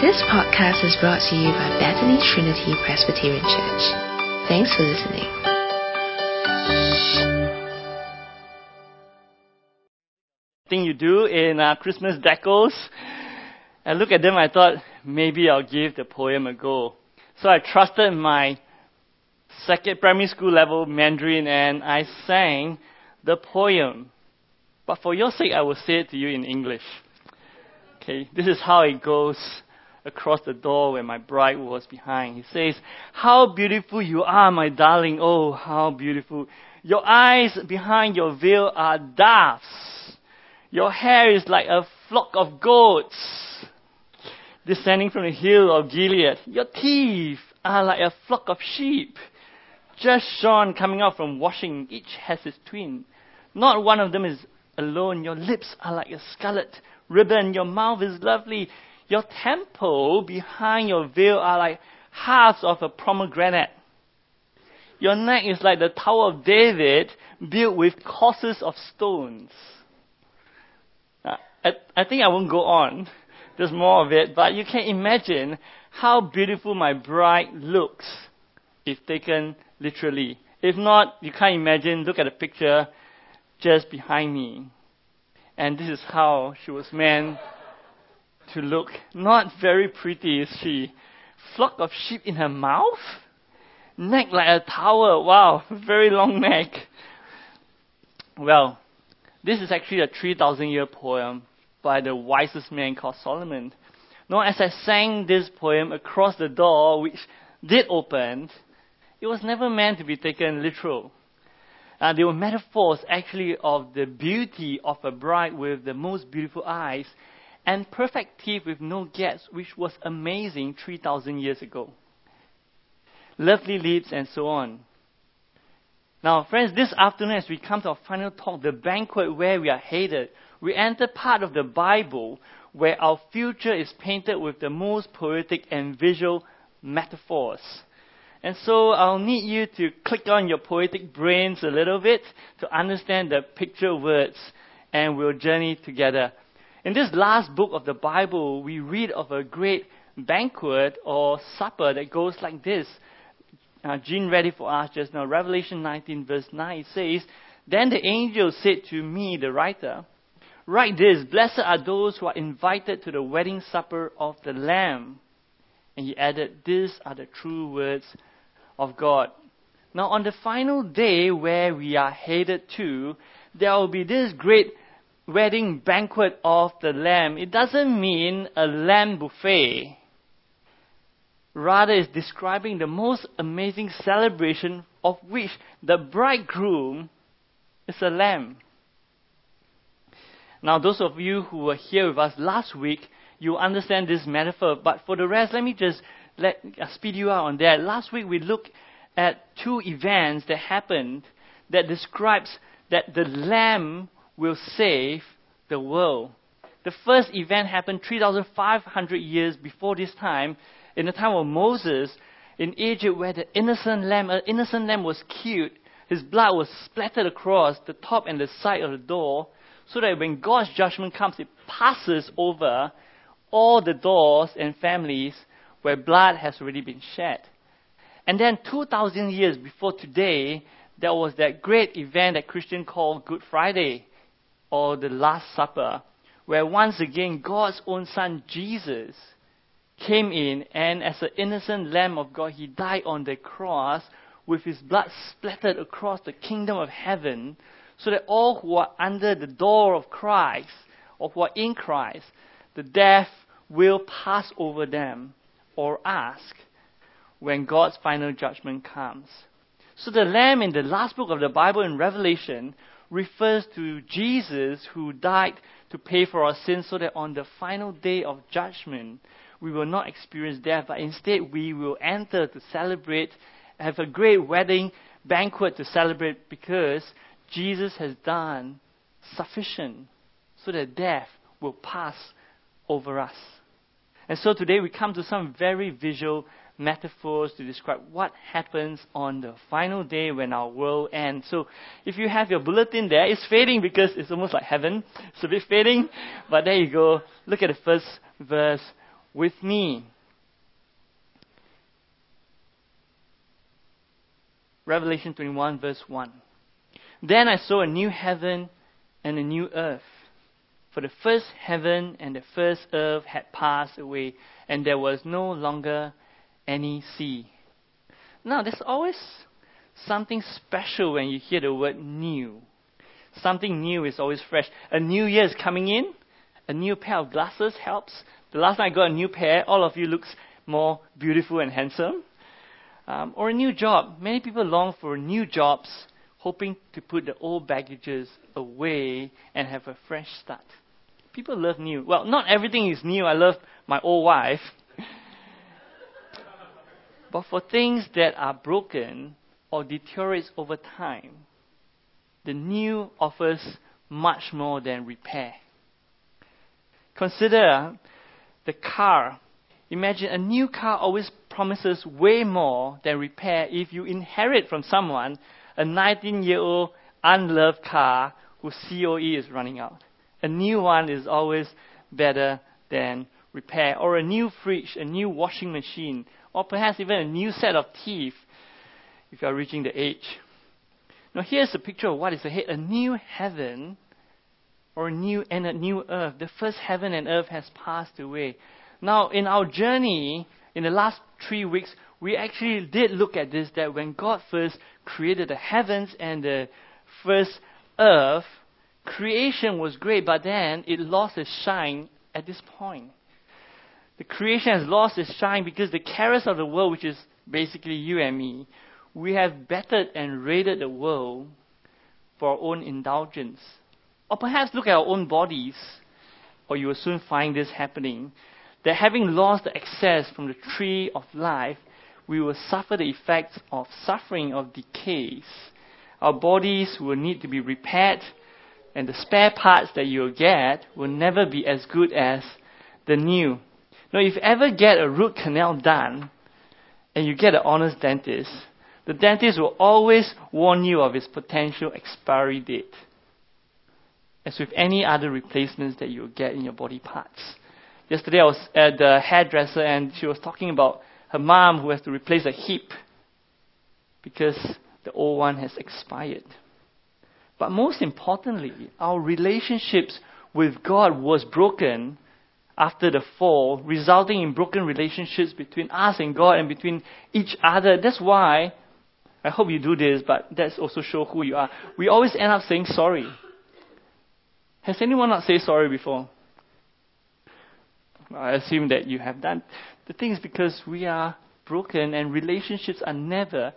This podcast is brought to you by Bethany Trinity Presbyterian Church. Thanks for listening. thing you do in uh, Christmas decos. I look at them, I thought maybe I'll give the poem a go. So I trusted my second primary school level Mandarin and I sang the poem. But for your sake, I will say it to you in English. Okay, this is how it goes across the door where my bride was behind. He says, How beautiful you are, my darling. Oh, how beautiful. Your eyes behind your veil are doves. Your hair is like a flock of goats descending from the hill of Gilead. Your teeth are like a flock of sheep just shorn coming out from washing. Each has its twin. Not one of them is alone. Your lips are like a scarlet ribbon. Your mouth is lovely. Your temple behind your veil are like halves of a pomegranate. Your neck is like the Tower of David built with courses of stones. Uh, I, I think I won't go on. There's more of it, but you can imagine how beautiful my bride looks if taken literally. If not, you can't imagine. Look at the picture just behind me. And this is how she was meant to look. Not very pretty, is she? Flock of sheep in her mouth? Neck like a tower. Wow, very long neck. Well, this is actually a 3,000 year poem by the wisest man called Solomon. Now, as I sang this poem across the door, which did open, it was never meant to be taken literal. Uh, they were metaphors actually of the beauty of a bride with the most beautiful eyes and perfect teeth with no gaps, which was amazing 3,000 years ago. Lovely lips and so on. Now, friends, this afternoon, as we come to our final talk, the banquet where we are headed, we enter part of the Bible where our future is painted with the most poetic and visual metaphors. And so I'll need you to click on your poetic brains a little bit to understand the picture words, and we'll journey together. In this last book of the Bible, we read of a great banquet or supper that goes like this. Uh, Jean read it for us just now. Revelation 19, verse 9 says, Then the angel said to me, the writer, Write this Blessed are those who are invited to the wedding supper of the Lamb. And he added, These are the true words of God. Now, on the final day where we are headed to, there will be this great wedding banquet of the Lamb. It doesn't mean a lamb buffet rather it's describing the most amazing celebration of which the bridegroom is a lamb. Now, those of you who were here with us last week, you understand this metaphor. But for the rest, let me just let uh, speed you out on that. Last week we looked at two events that happened that describes that the Lamb will save the world. The first event happened 3,500 years before this time, in the time of Moses in Egypt, where the innocent lamb, an innocent lamb was killed. His blood was splattered across the top and the side of the door, so that when God's judgment comes, it passes over all the doors and families where blood has already been shed. And then 2,000 years before today, there was that great event that Christians call Good Friday, or the Last Supper, where once again God's own Son, Jesus, came in and as an innocent Lamb of God, he died on the cross with his blood splattered across the kingdom of heaven so that all who are under the door of Christ or who are in Christ, the death will pass over them or ask when God's final judgment comes. So the lamb in the last book of the Bible in Revelation refers to Jesus who died to pay for our sins so that on the final day of judgment, we will not experience death, but instead we will enter to celebrate, have a great wedding banquet to celebrate because Jesus has done sufficient so that death will pass over us. And so today we come to some very visual metaphors to describe what happens on the final day when our world ends. So if you have your bulletin there, it's fading because it's almost like heaven. It's a bit fading, but there you go. Look at the first verse with me. Revelation 21, verse 1. Then I saw a new heaven and a new earth. For the first heaven and the first earth had passed away, and there was no longer any sea. Now, there's always something special when you hear the word new. Something new is always fresh. A new year is coming in. A new pair of glasses helps. The last time I got a new pair, all of you looks more beautiful and handsome. Um, or a new job. Many people long for new jobs, hoping to put the old baggages away and have a fresh start. People love new. Well, not everything is new. I love my old wife. But for things that are broken or deteriorates over time, the new offers much more than repair. Consider the car. Imagine a new car always promises way more than repair if you inherit from someone a 19 year old unloved car whose COE is running out. A new one is always better than repair. Or a new fridge, a new washing machine, or perhaps even a new set of teeth if you are reaching the age. Now, here's a picture of what is ahead a new heaven or a new and a new earth. The first heaven and earth has passed away. Now, in our journey, in the last three weeks, we actually did look at this that when God first created the heavens and the first earth, creation was great, but then it lost its shine at this point. The creation has lost its shine because the cares of the world, which is basically you and me, we have bettered and raided the world for our own indulgence. Or perhaps look at our own bodies, or you will soon find this happening. That having lost the access from the tree of life, we will suffer the effects of suffering of decays. Our bodies will need to be repaired, and the spare parts that you'll get will never be as good as the new. Now, if you ever get a root canal done and you get an honest dentist, the dentist will always warn you of its potential expiry date. As with any other replacements that you'll get in your body parts. Yesterday I was at the hairdresser and she was talking about her mom who has to replace a hip because the old one has expired. But most importantly, our relationships with God was broken after the fall, resulting in broken relationships between us and God and between each other. That's why, I hope you do this, but that's also show who you are. We always end up saying sorry. Has anyone not said sorry before? I assume that you have done. The thing is because we are broken and relationships are never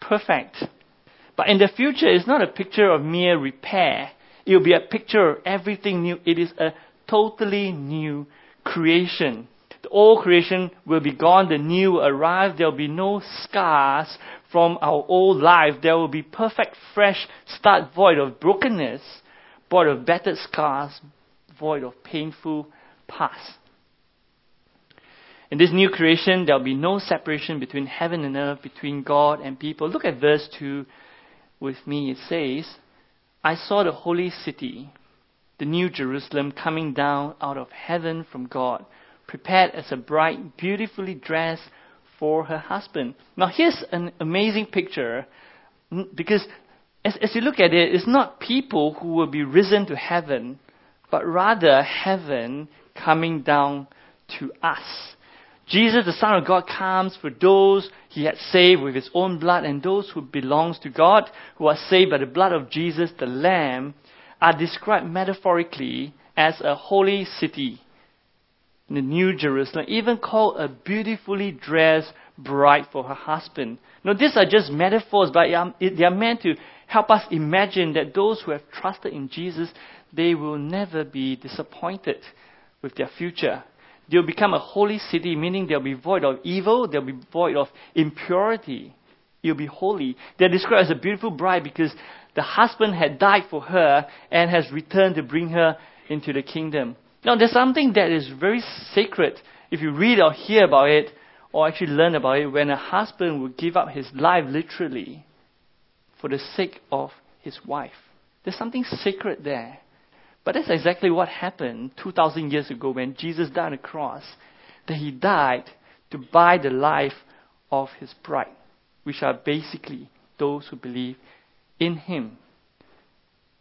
perfect. But in the future, it's not a picture of mere repair. It will be a picture of everything new. It is a totally new creation. The old creation will be gone, the new will arrive. There will be no scars from our old life. There will be perfect, fresh start, void of brokenness, void of battered scars, void of painful past. In this new creation, there will be no separation between heaven and earth, between God and people. Look at verse 2 with me. It says, I saw the holy city the new Jerusalem coming down out of heaven from God, prepared as a bride beautifully dressed for her husband. Now, here's an amazing picture because as, as you look at it, it's not people who will be risen to heaven, but rather heaven coming down to us. Jesus, the Son of God, comes for those he had saved with his own blood and those who belongs to God, who are saved by the blood of Jesus, the Lamb, are described metaphorically as a holy city, the New Jerusalem, even called a beautifully dressed bride for her husband. Now, these are just metaphors, but they are meant to help us imagine that those who have trusted in Jesus, they will never be disappointed with their future. They'll become a holy city, meaning they'll be void of evil, they'll be void of impurity. You'll be holy. They're described as a beautiful bride because the husband had died for her and has returned to bring her into the kingdom. Now, there's something that is very sacred if you read or hear about it, or actually learn about it, when a husband would give up his life literally for the sake of his wife. There's something sacred there. But that's exactly what happened 2,000 years ago when Jesus died on the cross. That he died to buy the life of his bride, which are basically those who believe in him.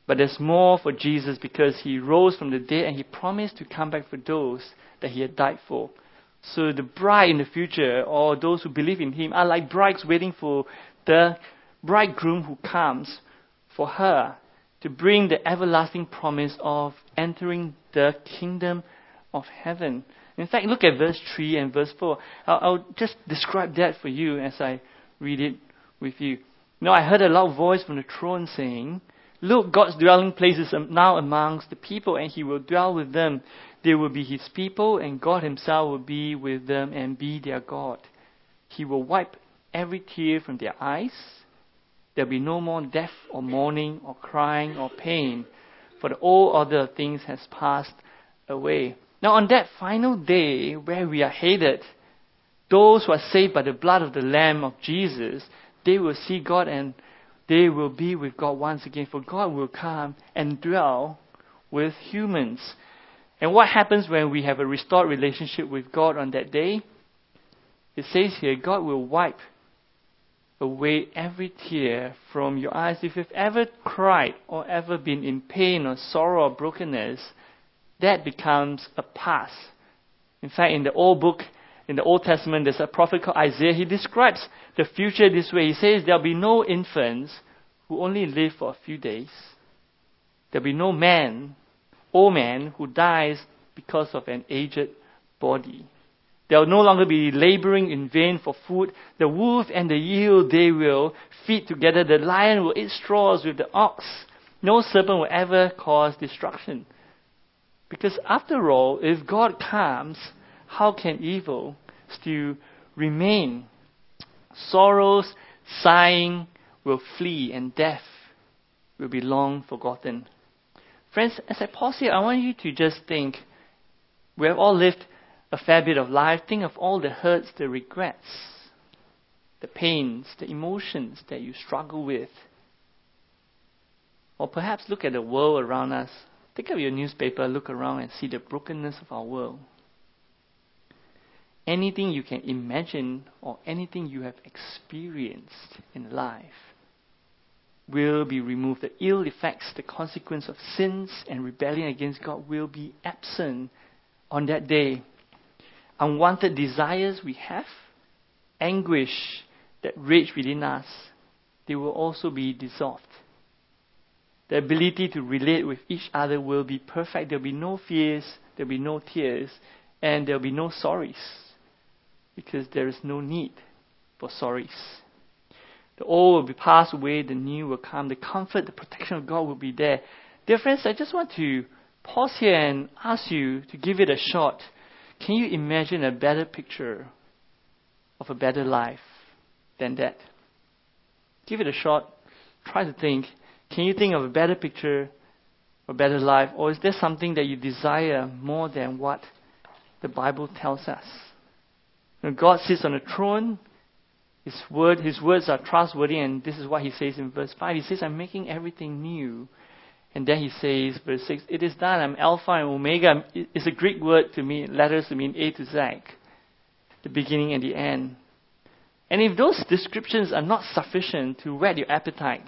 But there's more for Jesus because he rose from the dead and he promised to come back for those that he had died for. So the bride in the future, or those who believe in him, are like brides waiting for the bridegroom who comes for her to bring the everlasting promise of entering the kingdom of heaven. In fact, look at verse 3 and verse 4. I'll, I'll just describe that for you as I read it with you. Now, I heard a loud voice from the throne saying, Look, God's dwelling place is now amongst the people, and He will dwell with them. They will be His people, and God Himself will be with them and be their God. He will wipe every tear from their eyes. There'll be no more death or mourning or crying or pain, for the all other things has passed away. Now, on that final day where we are hated, those who are saved by the blood of the Lamb of Jesus, they will see God and they will be with God once again, for God will come and dwell with humans. And what happens when we have a restored relationship with God on that day? It says here, God will wipe away every tear from your eyes. If you've ever cried or ever been in pain or sorrow or brokenness, that becomes a past. In fact, in the old book, in the Old Testament, there's a prophet called Isaiah. He describes the future this way. He says there'll be no infants who only live for a few days. There'll be no man, old man, who dies because of an aged body. There will no longer be laboring in vain for food. The wolf and the eel they will feed together. The lion will eat straws with the ox. No serpent will ever cause destruction. Because after all, if God comes, how can evil still remain? Sorrows, sighing will flee, and death will be long forgotten. Friends, as I pause here, I want you to just think we have all lived a fair bit of life. Think of all the hurts, the regrets, the pains, the emotions that you struggle with. Or perhaps look at the world around us. Take up your newspaper, look around, and see the brokenness of our world anything you can imagine or anything you have experienced in life will be removed. The ill effects, the consequence of sins and rebellion against God will be absent on that day. Unwanted desires we have, anguish that rage within us, they will also be dissolved. The ability to relate with each other will be perfect. There'll be no fears, there'll be no tears, and there'll be no sorries because there is no need for sorries. The old will be passed away, the new will come. The comfort, the protection of God will be there. Dear friends, I just want to pause here and ask you to give it a shot. Can you imagine a better picture of a better life than that? Give it a shot. Try to think. Can you think of a better picture, a better life, or is there something that you desire more than what the Bible tells us? When God sits on a throne, his word, his words are trustworthy, and this is what he says in verse five. He says, "I'm making everything new." And then he says, verse 6, it is done. I'm Alpha and Omega. It's a Greek word to mean, letters to mean A to Z, the beginning and the end. And if those descriptions are not sufficient to whet your appetite,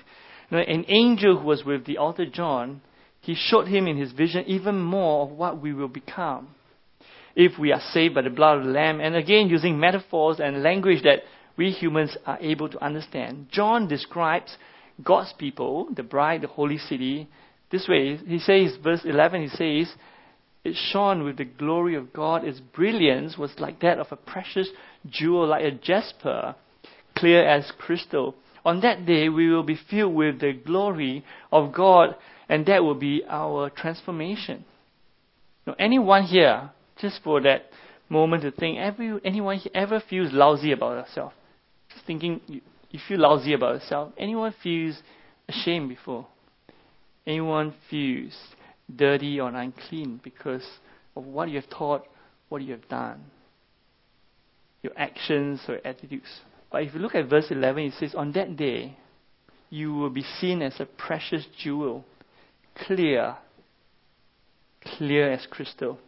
you know, an angel who was with the altar John, he showed him in his vision even more of what we will become if we are saved by the blood of the Lamb. And again, using metaphors and language that we humans are able to understand. John describes God's people, the bride, the holy city, this way. He says, verse 11, he says, It shone with the glory of God. Its brilliance was like that of a precious jewel, like a jasper, clear as crystal. On that day, we will be filled with the glory of God, and that will be our transformation. Now, anyone here just for that moment to think, every, anyone ever feels lousy about yourself? Just thinking, you, you feel lousy about yourself. Anyone feels ashamed before? Anyone feels dirty or unclean because of what you have taught, what you have done? your actions or attitudes. But if you look at verse 11, it says, On that day, you will be seen as a precious jewel, clear, clear as crystal.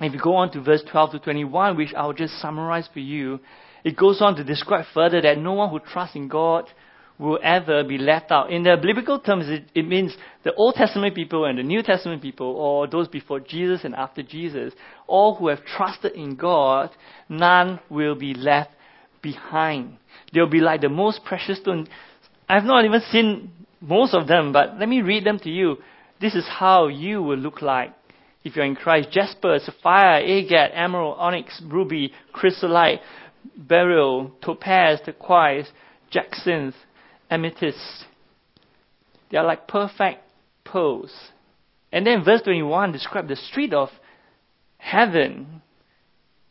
And if you go on to verse 12 to 21, which I'll just summarize for you, it goes on to describe further that no one who trusts in God will ever be left out. In the biblical terms, it, it, means the Old Testament people and the New Testament people, or those before Jesus and after Jesus, all who have trusted in God, none will be left behind. They'll be like the most precious stone. I've not even seen most of them, but let me read them to you. This is how you will look like if you're in Christ. Jasper, sapphire, agate, emerald, onyx, ruby, chrysolite, beryl, topaz, turquoise, jacinth, amethyst. They are like perfect pearls. And then verse 21 describes the street of heaven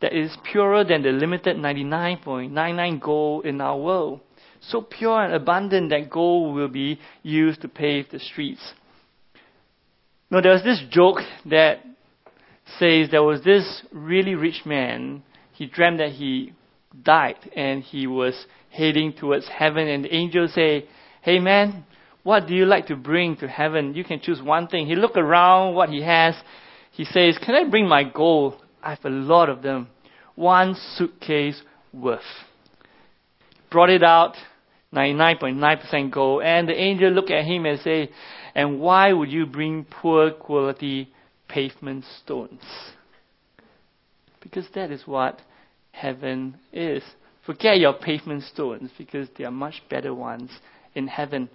that is purer than the limited 99.99 gold in our world. So pure and abundant that gold will be used to pave the streets. Now, there was this joke that says there was this really rich man. He dreamed that he died and he was heading towards heaven, and the angels say, Hey man, what do you like to bring to heaven? You can choose one thing. He looked around what he has. He says, Can I bring my gold? I have a lot of them. One suitcase worth. Brought it out, 99.9% gold, and the angel looked at him and say, And why would you bring poor quality pavement stones? Because that is what heaven is. Forget your pavement stones because there are much better ones in heaven.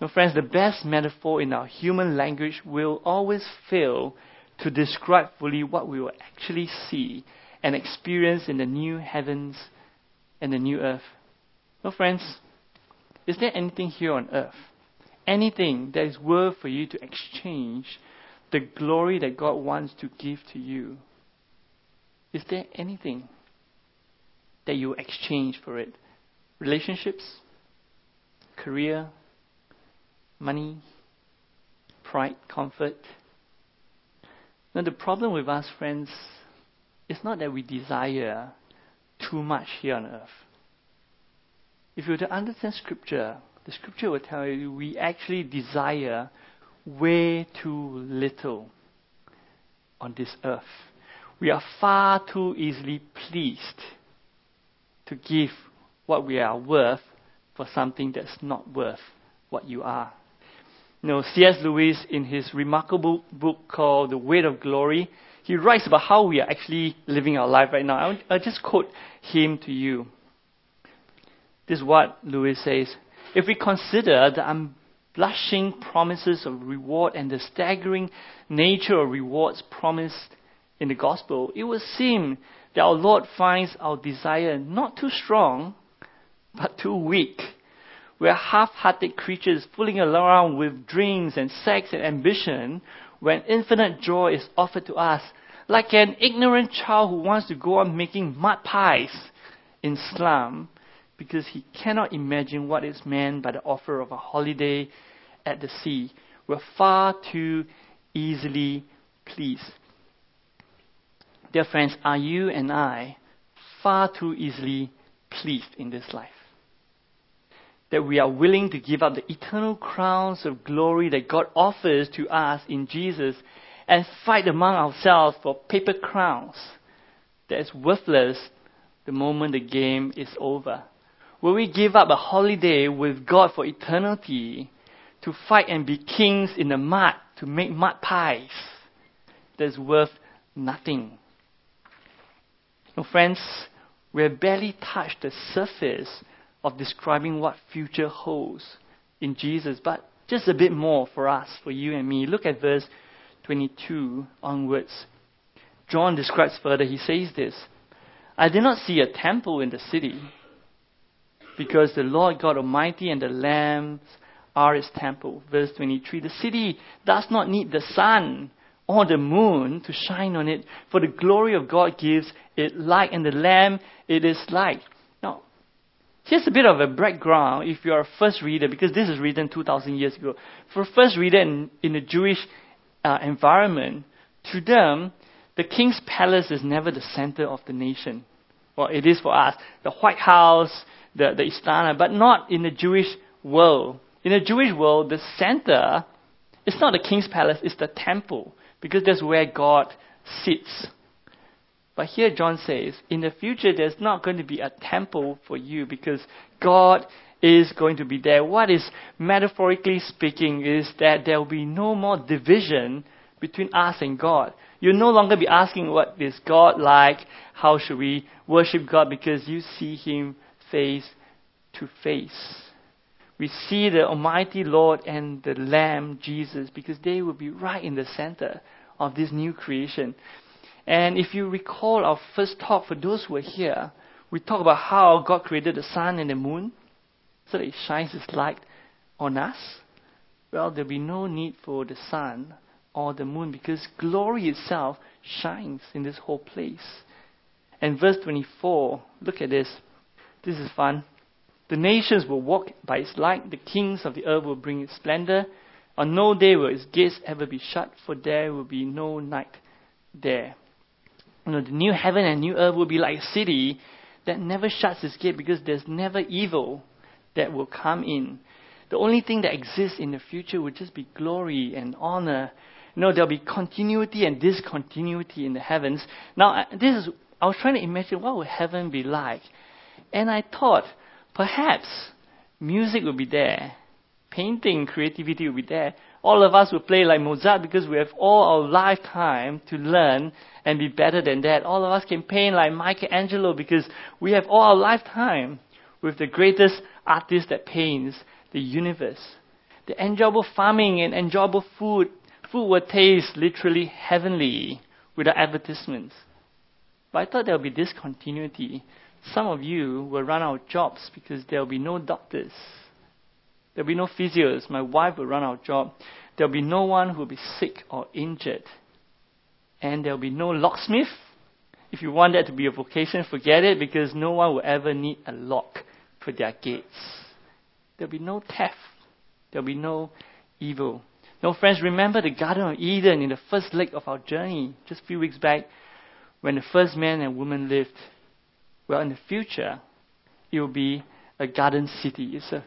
Now, friends, the best metaphor in our human language will always fail to describe fully what we will actually see and experience in the new heavens and the new earth. Now, friends, is there anything here on earth, anything that is worth for you to exchange the glory that God wants to give to you? Is there anything? That you exchange for it relationships, career, money, pride, comfort. Now, the problem with us, friends, is not that we desire too much here on earth. If you were to understand Scripture, the Scripture will tell you we actually desire way too little on this earth. We are far too easily pleased to give what we are worth for something that's not worth what you are. You know, C.S. Lewis, in his remarkable book called The Weight of Glory, he writes about how we are actually living our life right now. I'll, I'll just quote him to you. This is what Lewis says. If we consider the unblushing promises of reward and the staggering nature of rewards promised in the gospel, it would seem that our Lord finds our desire not too strong, but too weak. We are half-hearted creatures fooling around with dreams and sex and ambition when infinite joy is offered to us, like an ignorant child who wants to go on making mud pies in slum because he cannot imagine what is meant by the offer of a holiday at the sea. We're far too easily pleased. Dear friends, are you and I far too easily pleased in this life? That we are willing to give up the eternal crowns of glory that God offers to us in Jesus and fight among ourselves for paper crowns that is worthless the moment the game is over? Will we give up a holiday with God for eternity to fight and be kings in the mud to make mud pies that's worth nothing? Now, friends, we have barely touched the surface of describing what future holds in Jesus, but just a bit more for us, for you and me. Look at verse 22 onwards. John describes further, he says this I did not see a temple in the city, because the Lord God Almighty and the Lamb are its temple. Verse 23 The city does not need the sun or the moon to shine on it, for the glory of God gives it light, and the Lamb it is light. Now, here's a bit of a background if you're a first reader, because this is written 2,000 years ago. For a first reader in, in a Jewish uh, environment, to them, the king's palace is never the center of the nation Well, it is for us. The White House, the, the Istana, but not in the Jewish world. In the Jewish world, the center it's not the king's palace, it's the temple, because that's where God sits. But here John says, in the future, there's not going to be a temple for you because God is going to be there. What is metaphorically speaking is that there will be no more division between us and God. You'll no longer be asking what is God like, how should we worship God because you see Him face to face. We see the Almighty Lord and the Lamb, Jesus, because they will be right in the center of this new creation. And if you recall our first talk, for those who are here, we talked about how God created the sun and the moon so that it shines its light on us. Well, there'll be no need for the sun or the moon because glory itself shines in this whole place. And verse 24, look at this. This is fun. The nations will walk by its light, the kings of the earth will bring its splendor. On no day will its gates ever be shut, for there will be no night there. You know, the new heaven and new earth will be like a city that never shuts its gate because there's never evil that will come in. The only thing that exists in the future will just be glory and honor. You know, there'll be continuity and discontinuity in the heavens. Now, this is, I was trying to imagine what would heaven be like. And I thought, perhaps music will be there. Painting, creativity will be there. All of us will play like Mozart because we have all our lifetime to learn and be better than that. All of us can paint like Michelangelo because we have all our lifetime with the greatest artist that paints the universe. The enjoyable farming and enjoyable food, food will taste literally heavenly without advertisements. But I thought there would be discontinuity. Some of you will run out of jobs because there will be no doctors. There will be no physios. My wife will run out of job. There will be no one who will be sick or injured. And there will be no locksmith. If you want that to be a vocation, forget it because no one will ever need a lock for their gates. There'll be no theft. There'll be no evil. No, friends, remember the Garden of Eden in the first leg of our journey, just a few weeks back, when the first man and woman lived. Well, in the future, it will be a garden city. It's a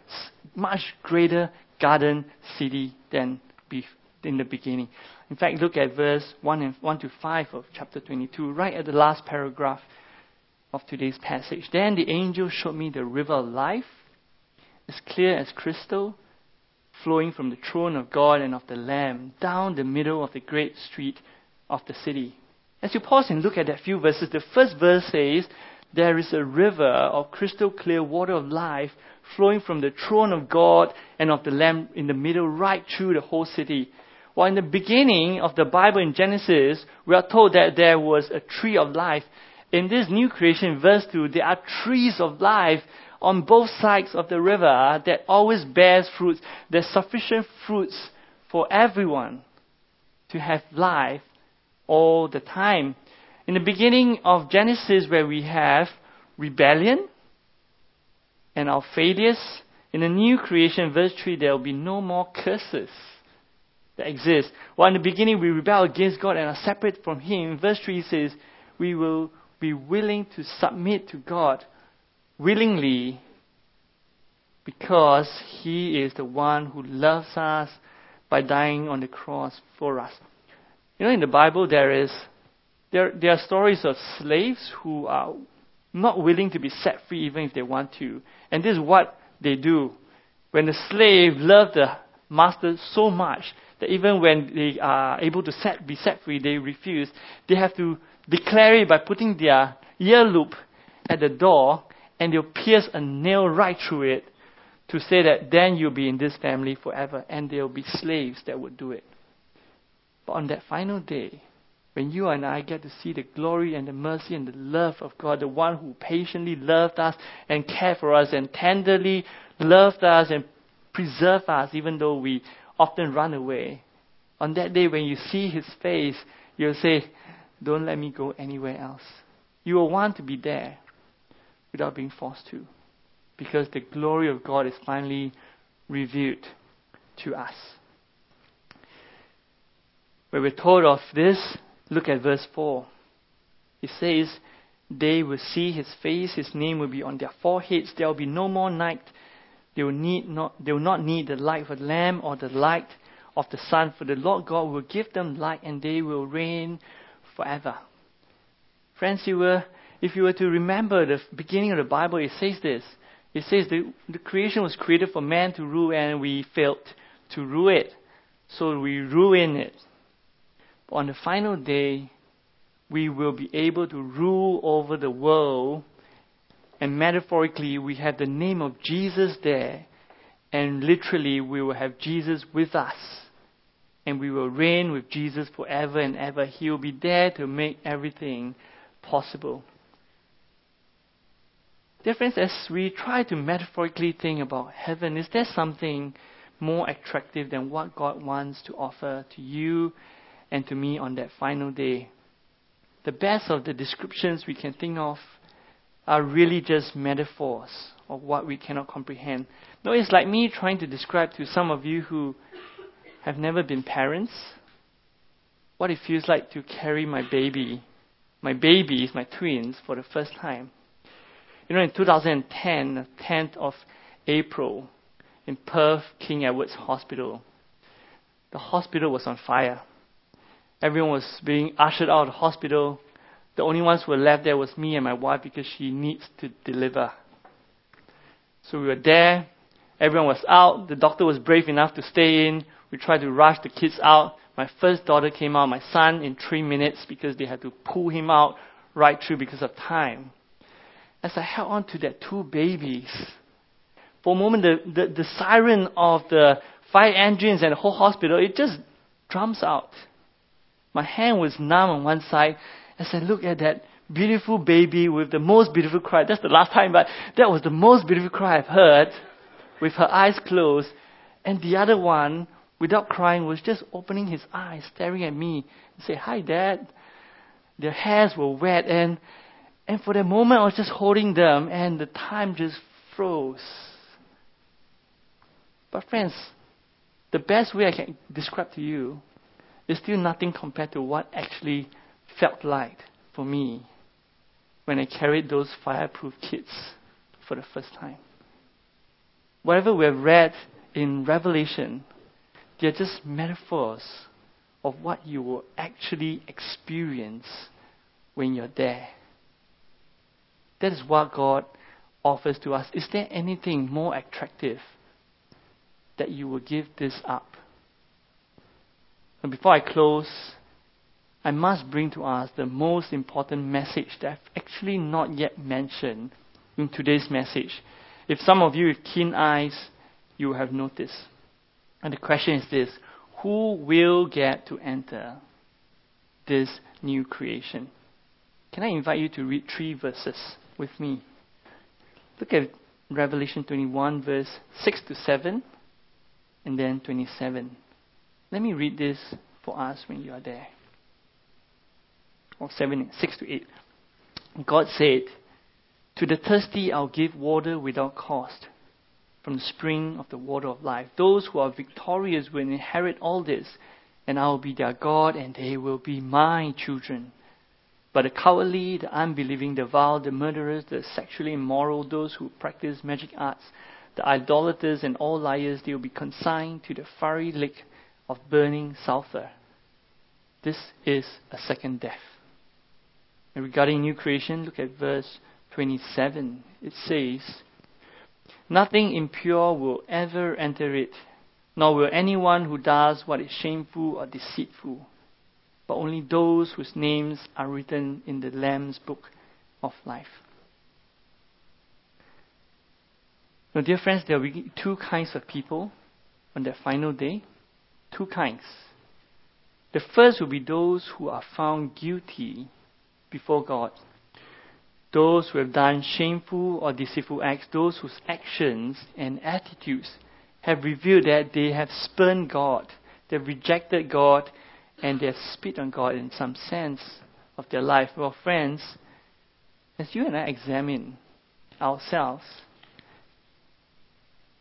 much greater garden city than in the beginning. In fact, look at verse 1, and 1 to 5 of chapter 22, right at the last paragraph of today's passage. Then the angel showed me the river of life, as clear as crystal, flowing from the throne of God and of the Lamb down the middle of the great street of the city. As you pause and look at that few verses, the first verse says, There is a river of crystal clear water of life flowing from the throne of God and of the Lamb in the middle, right through the whole city. Well, in the beginning of the Bible in Genesis, we are told that there was a tree of life in this new creation, verse 2, there are trees of life on both sides of the river that always bears fruits. There's sufficient fruits for everyone to have life all the time. In the beginning of Genesis, where we have rebellion and our failures, in the new creation, verse 3, there will be no more curses that exist. While in the beginning we rebel against God and are separate from Him, verse 3 says, we will be willing to submit to God willingly because He is the one who loves us by dying on the cross for us. You know, in the Bible, there is there there are stories of slaves who are not willing to be set free even if they want to, and this is what they do. When the slave loves the master so much that even when they are able to set, be set free, they refuse. They have to declare it by putting their ear loop at the door and they'll pierce a nail right through it to say that then you'll be in this family forever and there'll be slaves that would do it. But on that final day, when you and I get to see the glory and the mercy and the love of God, the one who patiently loved us and cared for us and tenderly loved us and preserved us even though we often run away. On that day when you see his face, you'll say, don't let me go anywhere else. You will want to be there without being forced to. Because the glory of God is finally revealed to us. When we're told of this, look at verse 4. It says, They will see his face, his name will be on their foreheads. There will be no more night. They will, need not, they will not need the light of a lamp or the light of the sun, for the Lord God will give them light and they will reign forever. Friends, you were, if you were to remember the beginning of the Bible, it says this. It says the, the creation was created for man to rule and we failed to rule it. So we ruin it. On the final day, we will be able to rule over the world. And metaphorically, we have the name of Jesus there. And literally, we will have Jesus with us. And we will reign with Jesus forever and ever. He will be there to make everything possible. Dear friends, as we try to metaphorically think about heaven, is there something more attractive than what God wants to offer to you and to me on that final day? The best of the descriptions we can think of are really just metaphors of what we cannot comprehend. No, it's like me trying to describe to some of you who have never been parents what it feels like to carry my baby, my babies, my twins, for the first time. You know, in 2010, 10th of April, in Perth, King Edward's Hospital, the hospital was on fire. Everyone was being ushered out of the hospital. The only ones who were left there was me and my wife because she needs to deliver. So we were there. Everyone was out. The doctor was brave enough to stay in. We tried to rush the kids out. My first daughter came out, my son, in three minutes because they had to pull him out right through because of time as I held on to that two babies. For a moment, the, the, the siren of the fire engines and the whole hospital, it just drums out. My hand was numb on one side as I looked at that beautiful baby with the most beautiful cry. That's the last time, but that was the most beautiful cry I've heard with her eyes closed. And the other one, without crying, was just opening his eyes, staring at me and say, Hi, Dad. Their hairs were wet and and for that moment, I was just holding them, and the time just froze. But, friends, the best way I can describe to you is still nothing compared to what actually felt like for me when I carried those fireproof kids for the first time. Whatever we have read in Revelation, they're just metaphors of what you will actually experience when you're there. That is what God offers to us. Is there anything more attractive that you will give this up? Before I close, I must bring to us the most important message that I've actually not yet mentioned in today's message. If some of you with keen eyes, you have noticed. And the question is this Who will get to enter this new creation? Can I invite you to read three verses? with me. Look at Revelation 21, verse 6 to 7, and then 27. Let me read this for us when you are there. Or 7, 6 to 8. God said, To the thirsty I'll give water without cost from the spring of the water of life. Those who are victorious will inherit all this, and I will be their God, and they will be my children. But the cowardly, the unbelieving, the vile, the murderers, the sexually immoral, those who practice magic arts, the idolaters, and all liars, they will be consigned to the fiery lake of burning sulfur. This is a second death. And regarding new creation, look at verse 27. It says, Nothing impure will ever enter it, nor will anyone who does what is shameful or deceitful but only those whose names are written in the Lamb's book of life. Now, dear friends, there will be two kinds of people on that final day. Two kinds. The first will be those who are found guilty before God. Those who have done shameful or deceitful acts, those whose actions and attitudes have revealed that they have spurned God, they've rejected God, and they have spit on God in some sense of their life. Well, friends, as you and I examine ourselves,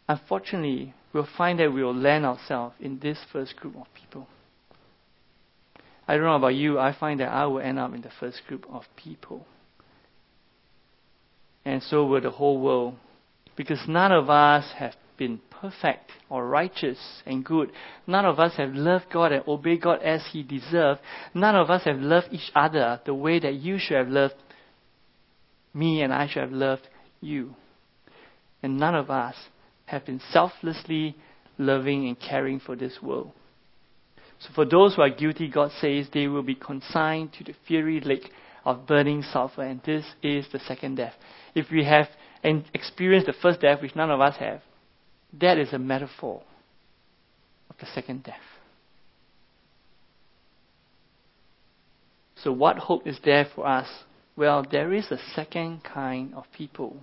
unfortunately, we'll find that we will land ourselves in this first group of people. I don't know about you, I find that I will end up in the first group of people. and so will the whole world. Because none of us have been perfect or righteous and good. None of us have loved God and obeyed God as He deserved. None of us have loved each other the way that you should have loved me and I should have loved you. And none of us have been selflessly loving and caring for this world. So for those who are guilty, God says they will be consigned to the fiery lake of burning sulfur, and this is the second death. If we have experienced the first death, which none of us have, that is a metaphor of the second death. So, what hope is there for us? Well, there is a second kind of people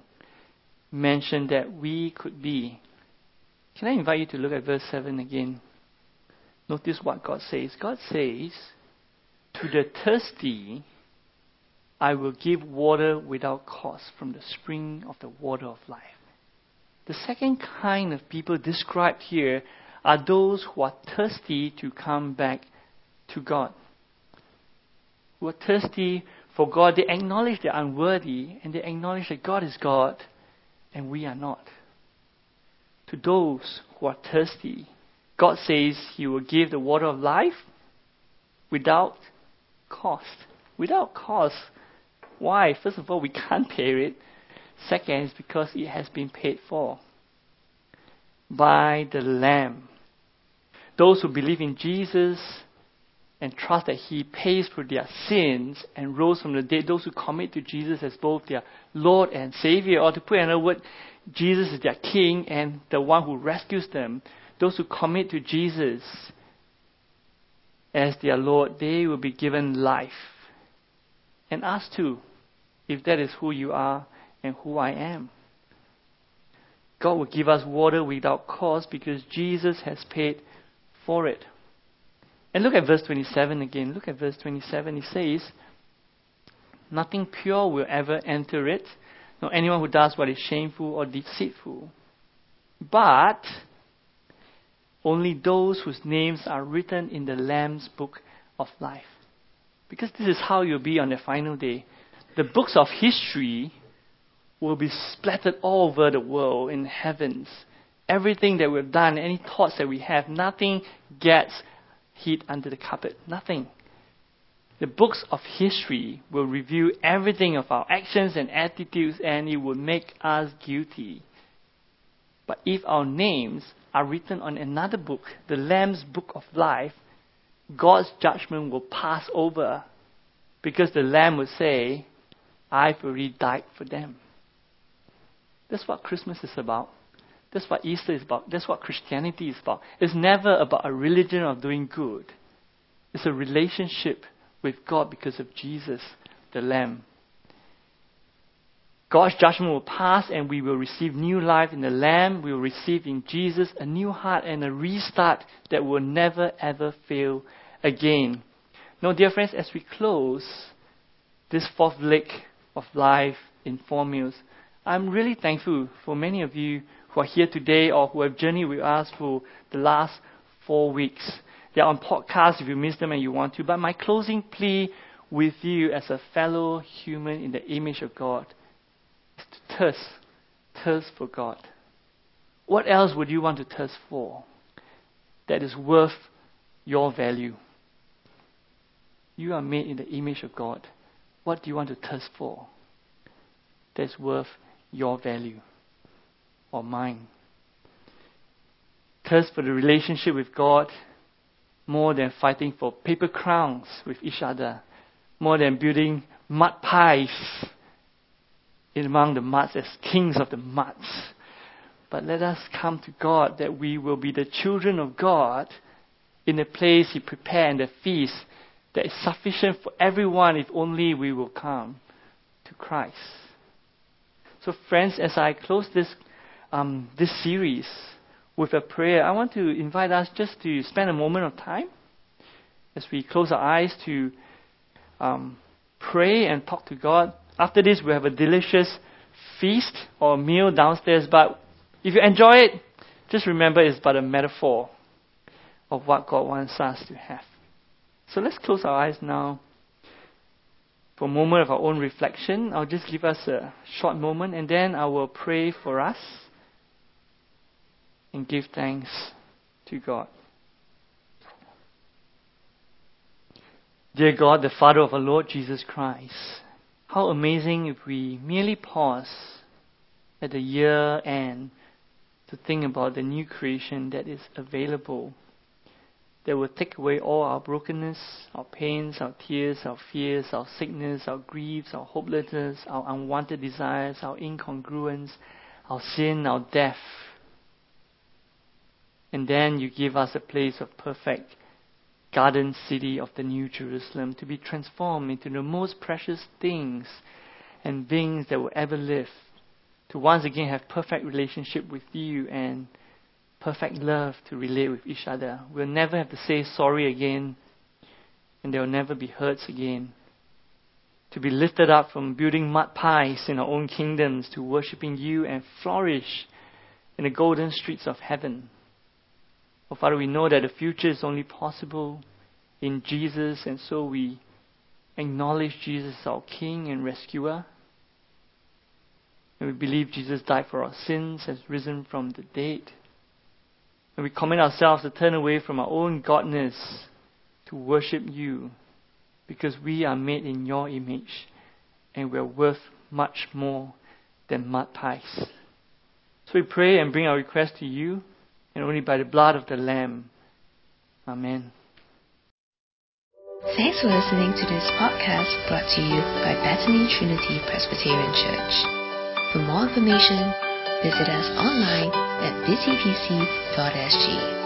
mentioned that we could be. Can I invite you to look at verse 7 again? Notice what God says. God says, To the thirsty, I will give water without cost from the spring of the water of life. The second kind of people described here are those who are thirsty to come back to God. Who are thirsty for God. They acknowledge they're unworthy and they acknowledge that God is God and we are not. To those who are thirsty, God says He will give the water of life without cost. Without cost. Why? First of all, we can't pay it. Second because it has been paid for by the Lamb. Those who believe in Jesus and trust that He pays for their sins and rose from the dead, those who commit to Jesus as both their Lord and Savior, or to put another word, Jesus is their King and the one who rescues them, those who commit to Jesus as their Lord, they will be given life. And us too, if that is who you are and who I am. God will give us water without cost because Jesus has paid for it. And look at verse 27 again. Look at verse 27. He says, Nothing pure will ever enter it, nor anyone who does what is shameful or deceitful. But only those whose names are written in the Lamb's book of life. Because this is how you'll be on the final day. The books of history will be splattered all over the world in heavens. Everything that we've done, any thoughts that we have, nothing gets hid under the carpet. Nothing. The books of history will review everything of our actions and attitudes and it will make us guilty. But if our names are written on another book, the Lamb's book of life, God's judgment will pass over because the Lamb will say, I've already died for them. That's what Christmas is about. That's what Easter is about. That's what Christianity is about. It's never about a religion of doing good. It's a relationship with God because of Jesus, the Lamb. God's judgment will pass and we will receive new life in the Lamb. We will receive in Jesus a new heart and a restart that will never ever fail again. Now, dear friends, as we close this fourth leg of life in four meals, I'm really thankful for many of you who are here today or who have journeyed with us for the last four weeks. They're on podcast if you missed them and you want to. But my closing plea with you as a fellow human in the image of God is to thirst, thirst for God. What else would you want to thirst for that is worth your value? You are made in the image of God. What do you want to thirst for that's worth your value or mine. Thirst for the relationship with God more than fighting for paper crowns with each other, more than building mud pies in among the muds as kings of the muds. But let us come to God that we will be the children of God in the place He prepared and the feast that is sufficient for everyone if only we will come to Christ. So, friends, as I close this, um, this series with a prayer, I want to invite us just to spend a moment of time as we close our eyes to um, pray and talk to God. After this, we have a delicious feast or meal downstairs. But if you enjoy it, just remember it's but a metaphor of what God wants us to have. So let's close our eyes now. For a moment of our own reflection. I'll just give us a short moment and then I will pray for us and give thanks to God. Dear God, the Father of our Lord Jesus Christ, how amazing if we merely pause at the year end to think about the new creation that is available that will take away all our brokenness, our pains, our tears, our fears, our sickness, our griefs, our hopelessness, our unwanted desires, our incongruence, our sin, our death. And then you give us a place of perfect garden city of the New Jerusalem to be transformed into the most precious things and beings that will ever live. To once again have perfect relationship with you and perfect love to relate with each other. We'll never have to say sorry again, and there will never be hurts again. To be lifted up from building mud pies in our own kingdoms to worshiping you and flourish in the golden streets of heaven. Oh, Father, we know that the future is only possible in Jesus, and so we acknowledge Jesus our King and Rescuer. And we believe Jesus died for our sins, has risen from the dead and we commit ourselves to turn away from our own godness to worship you because we are made in your image and we are worth much more than mud pies. So we pray and bring our request to you and only by the blood of the Lamb. Amen. Thanks for listening to this podcast brought to you by Bethany Trinity Presbyterian Church. For more information, visit us online at busyvc.sg.